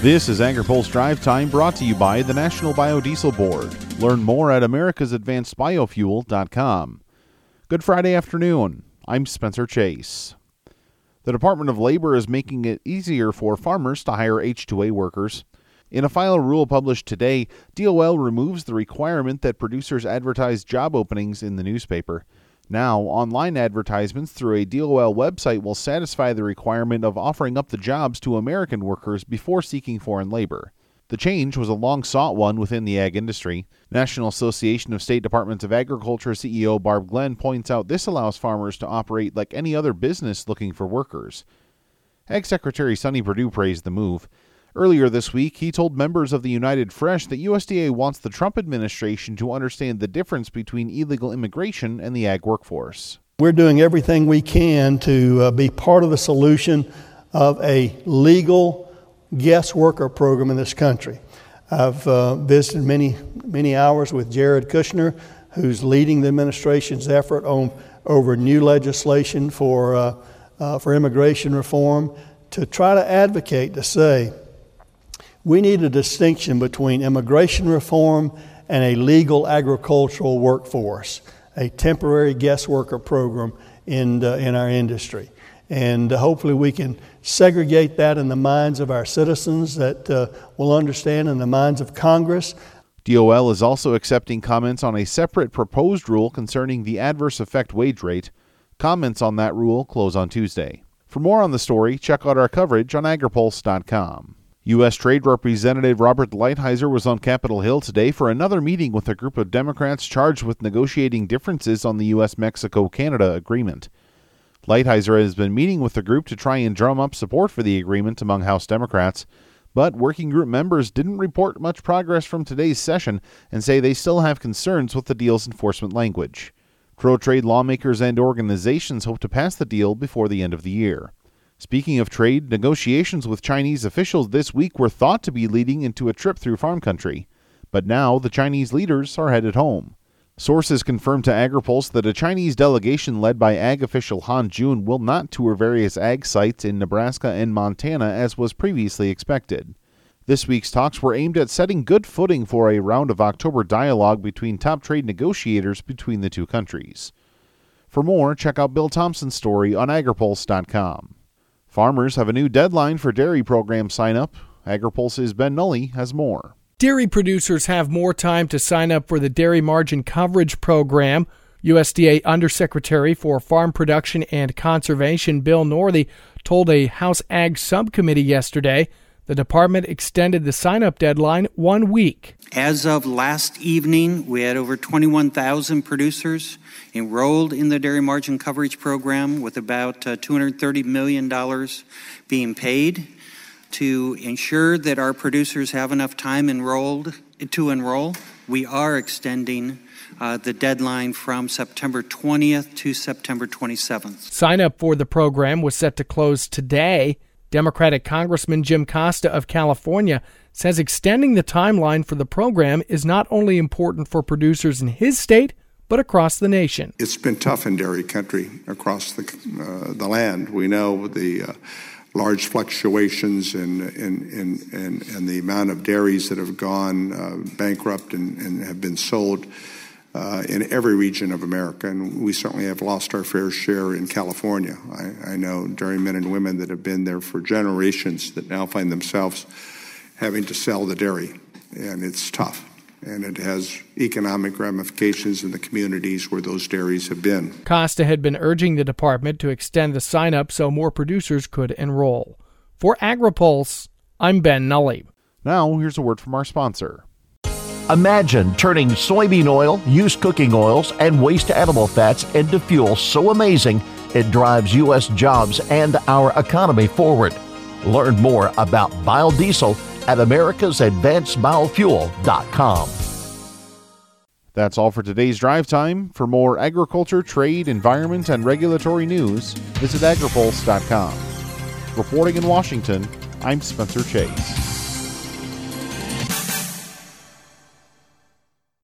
This is AgriPulse Drive Time brought to you by the National Biodiesel Board. Learn more at americasadvancedbiofuel.com. Good Friday afternoon. I'm Spencer Chase. The Department of Labor is making it easier for farmers to hire H2A workers. In a final rule published today, DOL removes the requirement that producers advertise job openings in the newspaper. Now, online advertisements through a DOL website will satisfy the requirement of offering up the jobs to American workers before seeking foreign labor. The change was a long sought one within the ag industry. National Association of State Departments of Agriculture CEO Barb Glenn points out this allows farmers to operate like any other business looking for workers. Ag Secretary Sonny Perdue praised the move. Earlier this week, he told members of the United Fresh that USDA wants the Trump administration to understand the difference between illegal immigration and the ag workforce. We're doing everything we can to uh, be part of the solution of a legal guest worker program in this country. I've uh, visited many, many hours with Jared Kushner, who's leading the administration's effort on over new legislation for, uh, uh for immigration reform to try to advocate to say we need a distinction between immigration reform and a legal agricultural workforce, a temporary guest worker program in, uh, in our industry. And uh, hopefully, we can segregate that in the minds of our citizens that uh, will understand, in the minds of Congress. DOL is also accepting comments on a separate proposed rule concerning the adverse effect wage rate. Comments on that rule close on Tuesday. For more on the story, check out our coverage on agripulse.com. U.S. Trade Representative Robert Lighthizer was on Capitol Hill today for another meeting with a group of Democrats charged with negotiating differences on the U.S. Mexico Canada agreement. Lighthizer has been meeting with the group to try and drum up support for the agreement among House Democrats, but working group members didn't report much progress from today's session and say they still have concerns with the deal's enforcement language. Pro trade lawmakers and organizations hope to pass the deal before the end of the year. Speaking of trade, negotiations with Chinese officials this week were thought to be leading into a trip through farm country. But now the Chinese leaders are headed home. Sources confirmed to AgriPulse that a Chinese delegation led by ag official Han Jun will not tour various ag sites in Nebraska and Montana as was previously expected. This week's talks were aimed at setting good footing for a round of October dialogue between top trade negotiators between the two countries. For more, check out Bill Tomson's story on agripulse.com. Farmers have a new deadline for dairy program sign up. AgriPulse's Ben Nuelle has more. Dairy producers have more time to sign up for the Dairy Margin Coverage Program. USDA Undersecretary for Farm Production and Conservation Bill Northey told a House Ag Subcommittee yesterday the department extended the sign up deadline one week. As of last evening, we had over 21,000 producers enrolled in the Dairy Margin Coverage Program with about uh, $230 million being paid to ensure that our producers have enough time enrolled to enroll. We are extending uh, the deadline from September 20th to September 27th. Sign up for the program was set to close today. Democratic Congressman Jim Costa of California says extending the timeline for the program is not only important for producers in his state, but across the nation. It's been tough in dairy country across the, uh, the land. We know the uh, large fluctuations in, in, in, in, in, the amount of dairies that have gone uh, bankrupt and, and have been sold uh, in every region of America, and we certainly have lost our fair share in California. I, I know dairymen and women that have been there for generations that now find themselves having to sell the dairy, and it's tough. And it has economic ramifications in the communities where those dairies have been. Costa had been urging the department to extend the sign up so more producers could enroll. For AgriPulse, I'm Ben Nuelle. Now, here's a word from our sponsor. Imagine turning soybean oil, used cooking oils, and waste animal fats into fuel so amazing it drives U.S. jobs and our economy forward. Learn more about biodiesel at americasadvancedbiofuel.com. That's all for today's drive time. For more agriculture, trade, environment, and regulatory news, visit agripulse.com. Reporting in Washington, I'm Spencer Chase.